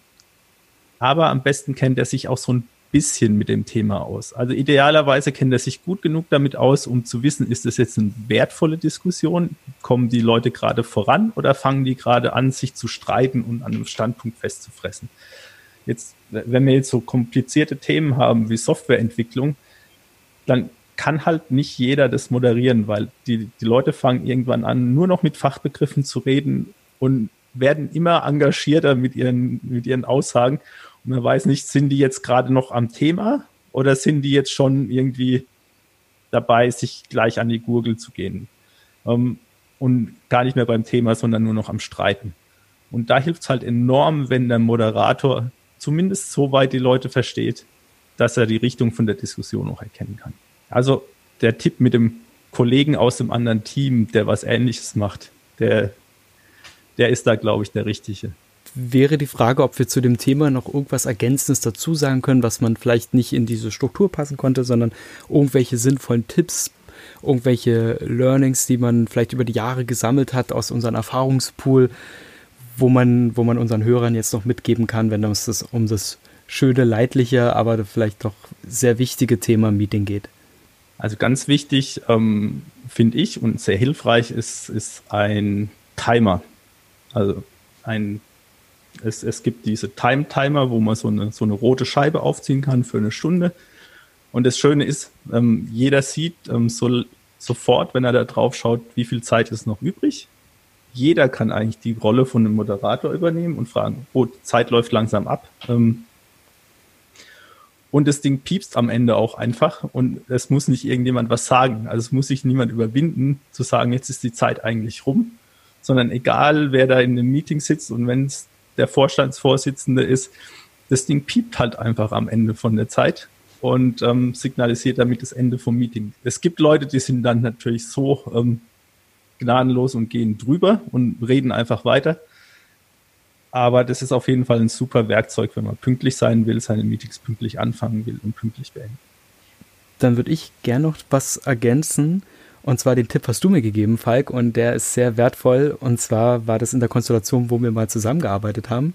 Aber am besten kennt er sich auch so ein bisschen mit dem Thema aus. Also idealerweise kennt er sich gut genug damit aus, um zu wissen, ist das jetzt eine wertvolle Diskussion? Kommen die Leute gerade voran oder fangen die gerade an, sich zu streiten und an einem Standpunkt festzufressen? Jetzt, wenn wir jetzt so komplizierte Themen haben wie Softwareentwicklung, dann kann halt nicht jeder das moderieren, weil die, die Leute fangen irgendwann an, nur noch mit Fachbegriffen zu reden und werden immer engagierter mit ihren, mit ihren Aussagen. Und man weiß nicht, sind die jetzt gerade noch am Thema oder sind die jetzt schon irgendwie dabei, sich gleich an die Gurgel zu gehen? Ähm, und gar nicht mehr beim Thema, sondern nur noch am Streiten. Und da hilft es halt enorm, wenn der Moderator zumindest so weit die Leute versteht, dass er die Richtung von der Diskussion auch erkennen kann. Also der Tipp mit dem Kollegen aus dem anderen Team, der was Ähnliches macht, der, der ist da, glaube ich, der Richtige. Wäre die Frage, ob wir zu dem Thema noch irgendwas Ergänzendes dazu sagen können, was man vielleicht nicht in diese Struktur passen konnte, sondern irgendwelche sinnvollen Tipps, irgendwelche Learnings, die man vielleicht über die Jahre gesammelt hat aus unserem Erfahrungspool, wo man, wo man unseren Hörern jetzt noch mitgeben kann, wenn es um das schöne, leidliche, aber vielleicht doch sehr wichtige Thema Meeting geht. Also ganz wichtig, ähm, finde ich, und sehr hilfreich ist, ist ein Timer. Also ein, es, es gibt diese Time-Timer, wo man so eine, so eine rote Scheibe aufziehen kann für eine Stunde. Und das Schöne ist, ähm, jeder sieht ähm, so, sofort, wenn er da drauf schaut, wie viel Zeit ist noch übrig. Jeder kann eigentlich die Rolle von einem Moderator übernehmen und fragen, oh, Zeit läuft langsam ab. Ähm, und das Ding piepst am Ende auch einfach und es muss nicht irgendjemand was sagen. Also es muss sich niemand überwinden, zu sagen, jetzt ist die Zeit eigentlich rum, sondern egal, wer da in einem Meeting sitzt und wenn es der Vorstandsvorsitzende ist, das Ding piept halt einfach am Ende von der Zeit und ähm, signalisiert damit das Ende vom Meeting. Es gibt Leute, die sind dann natürlich so ähm, gnadenlos und gehen drüber und reden einfach weiter. Aber das ist auf jeden Fall ein super Werkzeug, wenn man pünktlich sein will, seine Meetings pünktlich anfangen will und pünktlich beenden. Dann würde ich gerne noch was ergänzen. Und zwar den Tipp hast du mir gegeben, Falk, und der ist sehr wertvoll. Und zwar war das in der Konstellation, wo wir mal zusammengearbeitet haben.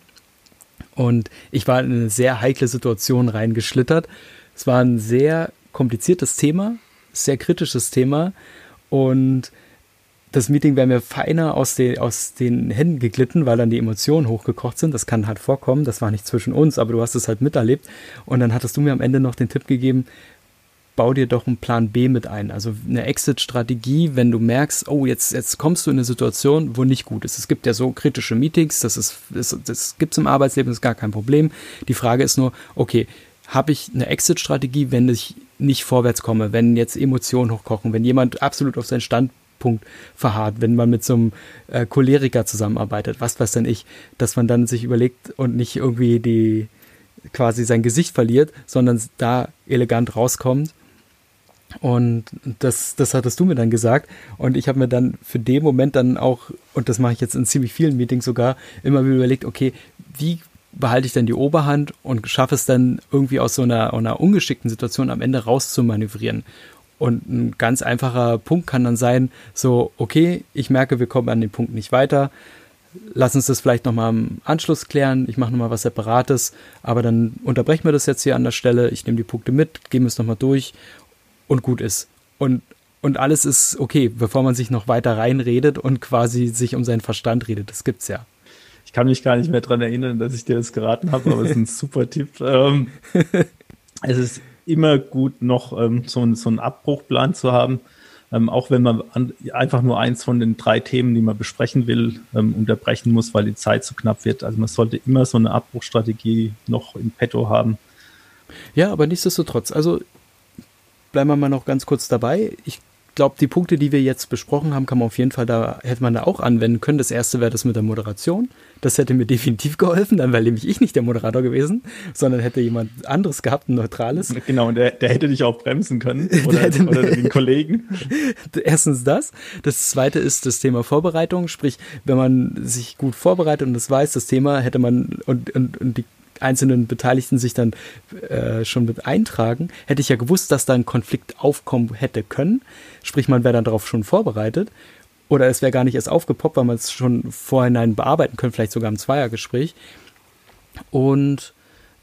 Und ich war in eine sehr heikle Situation reingeschlittert. Es war ein sehr kompliziertes Thema, sehr kritisches Thema. Und das Meeting wäre mir feiner aus, den, aus den Händen geglitten, weil dann die Emotionen hochgekocht sind. Das kann halt vorkommen. Das war nicht zwischen uns, aber du hast es halt miterlebt. Und dann hattest du mir am Ende noch den Tipp gegeben, bau dir doch einen Plan B mit ein. Also eine Exit-Strategie, wenn du merkst, oh, jetzt, jetzt kommst du in eine Situation, wo nicht gut ist. Es gibt ja so kritische Meetings, das das, das gibt es im Arbeitsleben, das ist gar kein Problem. Die Frage ist nur, okay, habe ich eine Exit-Strategie, wenn ich nicht vorwärts komme, wenn jetzt Emotionen hochkochen, wenn jemand absolut auf seinen Stand Punkt verharrt, wenn man mit so einem äh, Choleriker zusammenarbeitet, was weiß denn ich, dass man dann sich überlegt und nicht irgendwie die quasi sein Gesicht verliert, sondern da elegant rauskommt Und das, das hattest du mir dann gesagt. Und ich habe mir dann für den Moment dann auch, und das mache ich jetzt in ziemlich vielen Meetings sogar, immer wieder überlegt, okay, wie behalte ich denn die Oberhand und schaffe es dann irgendwie aus so einer, einer ungeschickten Situation am Ende rauszumanövrieren. Und ein ganz einfacher Punkt kann dann sein, so, okay, ich merke, wir kommen an den Punkt nicht weiter. Lass uns das vielleicht nochmal im Anschluss klären. Ich mache nochmal was Separates, aber dann unterbrechen wir das jetzt hier an der Stelle. Ich nehme die Punkte mit, gehen wir es nochmal durch und gut ist. Und, und alles ist okay, bevor man sich noch weiter reinredet und quasi sich um seinen Verstand redet. Das gibt's ja. Ich kann mich gar nicht mehr dran erinnern, dass ich dir das geraten habe, aber es ist ein [LAUGHS] super Tipp. Ähm, es ist immer gut, noch ähm, so, so einen Abbruchplan zu haben. Ähm, auch wenn man an, einfach nur eins von den drei Themen, die man besprechen will, ähm, unterbrechen muss, weil die Zeit zu knapp wird. Also man sollte immer so eine Abbruchstrategie noch im Petto haben. Ja, aber nichtsdestotrotz, also bleiben wir mal noch ganz kurz dabei. Ich glaube, die Punkte, die wir jetzt besprochen haben, kann man auf jeden Fall da, hätte man da auch anwenden können. Das erste wäre das mit der Moderation. Das hätte mir [LAUGHS] definitiv geholfen, dann wäre nämlich ich nicht der Moderator gewesen, sondern hätte jemand anderes gehabt, ein neutrales. Genau, und der, der hätte dich auch bremsen können. [LAUGHS] Oder, oder den Kollegen. [LAUGHS] Erstens das. Das zweite ist das Thema Vorbereitung. Sprich, wenn man sich gut vorbereitet und das weiß, das Thema hätte man und, und, und die einzelnen Beteiligten sich dann äh, schon mit eintragen, hätte ich ja gewusst, dass da ein Konflikt aufkommen hätte können. Sprich, man wäre dann darauf schon vorbereitet. Oder es wäre gar nicht erst aufgepoppt, weil man es schon vorhinein bearbeiten könnte, vielleicht sogar im Zweiergespräch. Und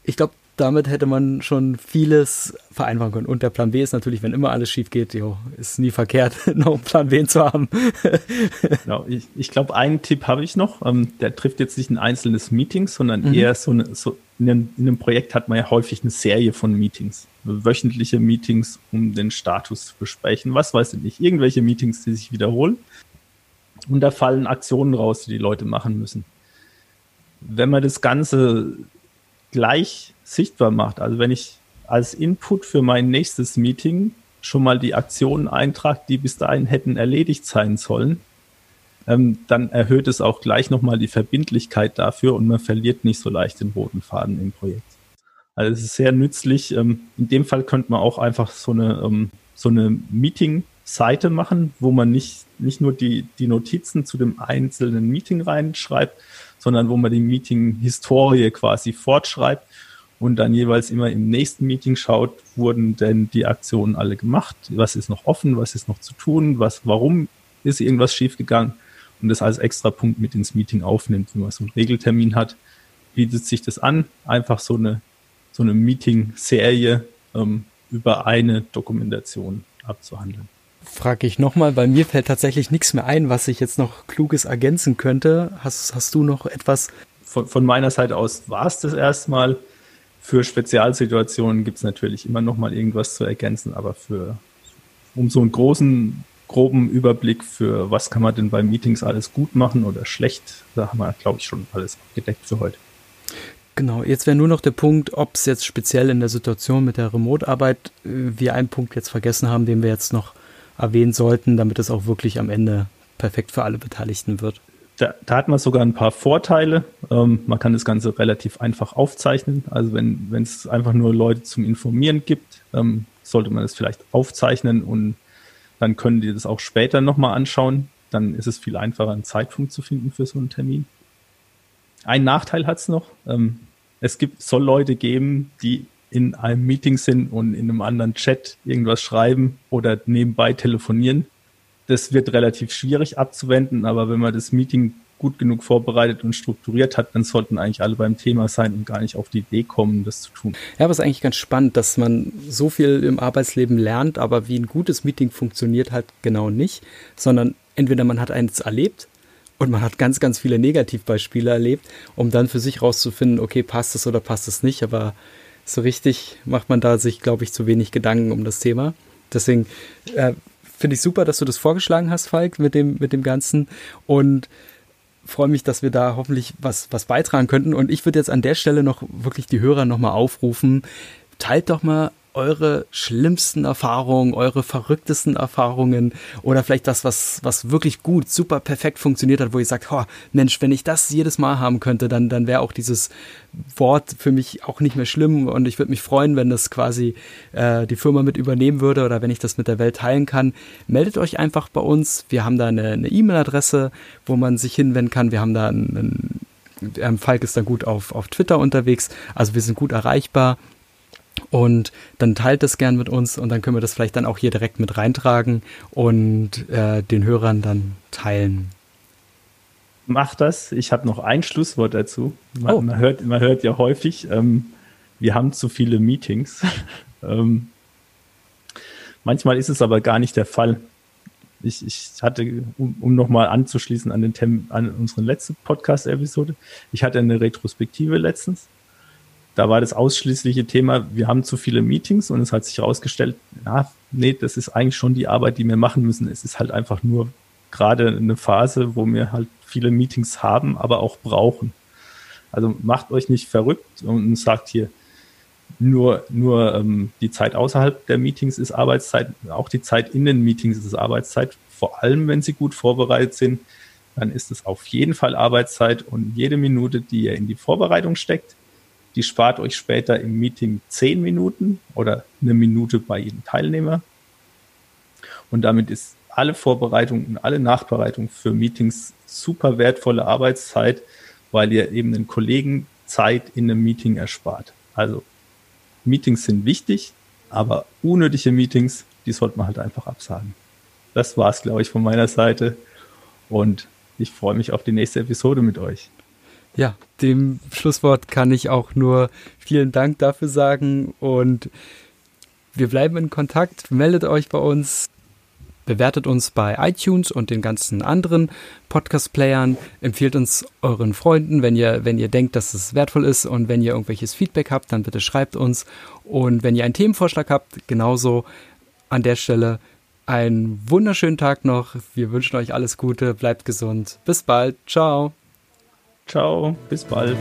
ich glaube, damit hätte man schon vieles vereinfachen können. Und der Plan B ist natürlich, wenn immer alles schief geht, jo, ist nie verkehrt, [LAUGHS] noch einen Plan B zu haben. [LAUGHS] genau, ich, ich glaube, einen Tipp habe ich noch. Ähm, der trifft jetzt nicht ein einzelnes Meeting, sondern mhm. eher so, eine, so in, einem, in einem Projekt hat man ja häufig eine Serie von Meetings. Wöchentliche Meetings, um den Status zu besprechen. Was weiß ich nicht. Irgendwelche Meetings, die sich wiederholen. Und da fallen Aktionen raus, die die Leute machen müssen. Wenn man das Ganze gleich sichtbar macht. Also wenn ich als Input für mein nächstes Meeting schon mal die Aktionen eintrage, die bis dahin hätten erledigt sein sollen, ähm, dann erhöht es auch gleich nochmal die Verbindlichkeit dafür und man verliert nicht so leicht den roten Faden im Projekt. Also es ist sehr nützlich. Ähm, in dem Fall könnte man auch einfach so eine, ähm, so eine Meeting-Seite machen, wo man nicht, nicht nur die, die Notizen zu dem einzelnen Meeting reinschreibt, sondern wo man die Meeting-Historie quasi fortschreibt und dann jeweils immer im nächsten Meeting schaut, wurden denn die Aktionen alle gemacht, was ist noch offen, was ist noch zu tun, was, warum ist irgendwas schiefgegangen? Und das als extra Punkt mit ins Meeting aufnimmt, wenn man so einen Regeltermin hat, bietet sich das an, einfach so eine, so eine Meeting-Serie ähm, über eine Dokumentation abzuhandeln. Frage ich nochmal, bei mir fällt tatsächlich nichts mehr ein, was ich jetzt noch Kluges ergänzen könnte. Hast, hast du noch etwas? Von, von meiner Seite aus war es das erstmal. Für Spezialsituationen gibt es natürlich immer noch mal irgendwas zu ergänzen, aber für um so einen großen, groben Überblick für was kann man denn bei Meetings alles gut machen oder schlecht, da haben wir, glaube ich, schon alles abgedeckt für heute. Genau, jetzt wäre nur noch der Punkt, ob es jetzt speziell in der Situation mit der Remote-Arbeit äh, wir einen Punkt jetzt vergessen haben, den wir jetzt noch erwähnen sollten, damit es auch wirklich am Ende perfekt für alle Beteiligten wird da, da hat man sogar ein paar Vorteile. Ähm, man kann das Ganze relativ einfach aufzeichnen. Also wenn es einfach nur Leute zum Informieren gibt, ähm, sollte man es vielleicht aufzeichnen und dann können die das auch später nochmal anschauen. Dann ist es viel einfacher, einen Zeitpunkt zu finden für so einen Termin. Ein Nachteil hat es noch. Ähm, es gibt, soll Leute geben, die in einem Meeting sind und in einem anderen Chat irgendwas schreiben oder nebenbei telefonieren das wird relativ schwierig abzuwenden, aber wenn man das Meeting gut genug vorbereitet und strukturiert hat, dann sollten eigentlich alle beim Thema sein und gar nicht auf die Idee kommen, das zu tun. Ja, aber es ist eigentlich ganz spannend, dass man so viel im Arbeitsleben lernt, aber wie ein gutes Meeting funktioniert halt genau nicht, sondern entweder man hat eins erlebt und man hat ganz, ganz viele Negativbeispiele erlebt, um dann für sich rauszufinden, okay, passt es oder passt es nicht, aber so richtig macht man da sich, glaube ich, zu wenig Gedanken um das Thema. Deswegen äh, finde ich super, dass du das vorgeschlagen hast, Falk, mit dem, mit dem Ganzen. Und freue mich, dass wir da hoffentlich was, was beitragen könnten. Und ich würde jetzt an der Stelle noch wirklich die Hörer nochmal aufrufen. Teilt doch mal eure schlimmsten Erfahrungen, eure verrücktesten Erfahrungen oder vielleicht das, was, was wirklich gut, super perfekt funktioniert hat, wo ihr sagt, oh, Mensch, wenn ich das jedes Mal haben könnte, dann, dann wäre auch dieses Wort für mich auch nicht mehr schlimm und ich würde mich freuen, wenn das quasi äh, die Firma mit übernehmen würde oder wenn ich das mit der Welt teilen kann. Meldet euch einfach bei uns. Wir haben da eine E-Mail-Adresse, wo man sich hinwenden kann. Wir haben da einen, einen Falk ist da gut auf, auf Twitter unterwegs. Also wir sind gut erreichbar. Und dann teilt das gern mit uns und dann können wir das vielleicht dann auch hier direkt mit reintragen und äh, den Hörern dann teilen. Macht das. Ich habe noch ein Schlusswort dazu. Man, oh. man, hört, man hört ja häufig, ähm, wir haben zu viele Meetings. [LAUGHS] ähm, manchmal ist es aber gar nicht der Fall. Ich, ich hatte, um, um nochmal anzuschließen an, den Tem an unsere letzte Podcast-Episode, ich hatte eine Retrospektive letztens da war das ausschließliche Thema, wir haben zu viele Meetings und es hat sich herausgestellt, ja, nee, das ist eigentlich schon die Arbeit, die wir machen müssen. Es ist halt einfach nur gerade eine Phase, wo wir halt viele Meetings haben, aber auch brauchen. Also macht euch nicht verrückt und sagt hier, nur, nur ähm, die Zeit außerhalb der Meetings ist Arbeitszeit, auch die Zeit in den Meetings ist Arbeitszeit, vor allem wenn sie gut vorbereitet sind, dann ist es auf jeden Fall Arbeitszeit und jede Minute, die ihr in die Vorbereitung steckt, die spart euch später im Meeting zehn Minuten oder eine Minute bei jedem Teilnehmer. Und damit ist alle Vorbereitung und alle Nachbereitung für Meetings super wertvolle Arbeitszeit, weil ihr eben den Kollegen Zeit in einem Meeting erspart. Also Meetings sind wichtig, aber unnötige Meetings, die sollte man halt einfach absagen. Das war's, glaube ich, von meiner Seite. Und ich freue mich auf die nächste Episode mit euch. Ja, dem Schlusswort kann ich auch nur vielen Dank dafür sagen und wir bleiben in Kontakt. Meldet euch bei uns, bewertet uns bei iTunes und den ganzen anderen Podcast-Playern, empfiehlt uns euren Freunden, wenn ihr, wenn ihr denkt, dass es wertvoll ist und wenn ihr irgendwelches Feedback habt, dann bitte schreibt uns und wenn ihr einen Themenvorschlag habt, genauso an der Stelle einen wunderschönen Tag noch. Wir wünschen euch alles Gute, bleibt gesund. Bis bald. Ciao. Ciao, bis bald.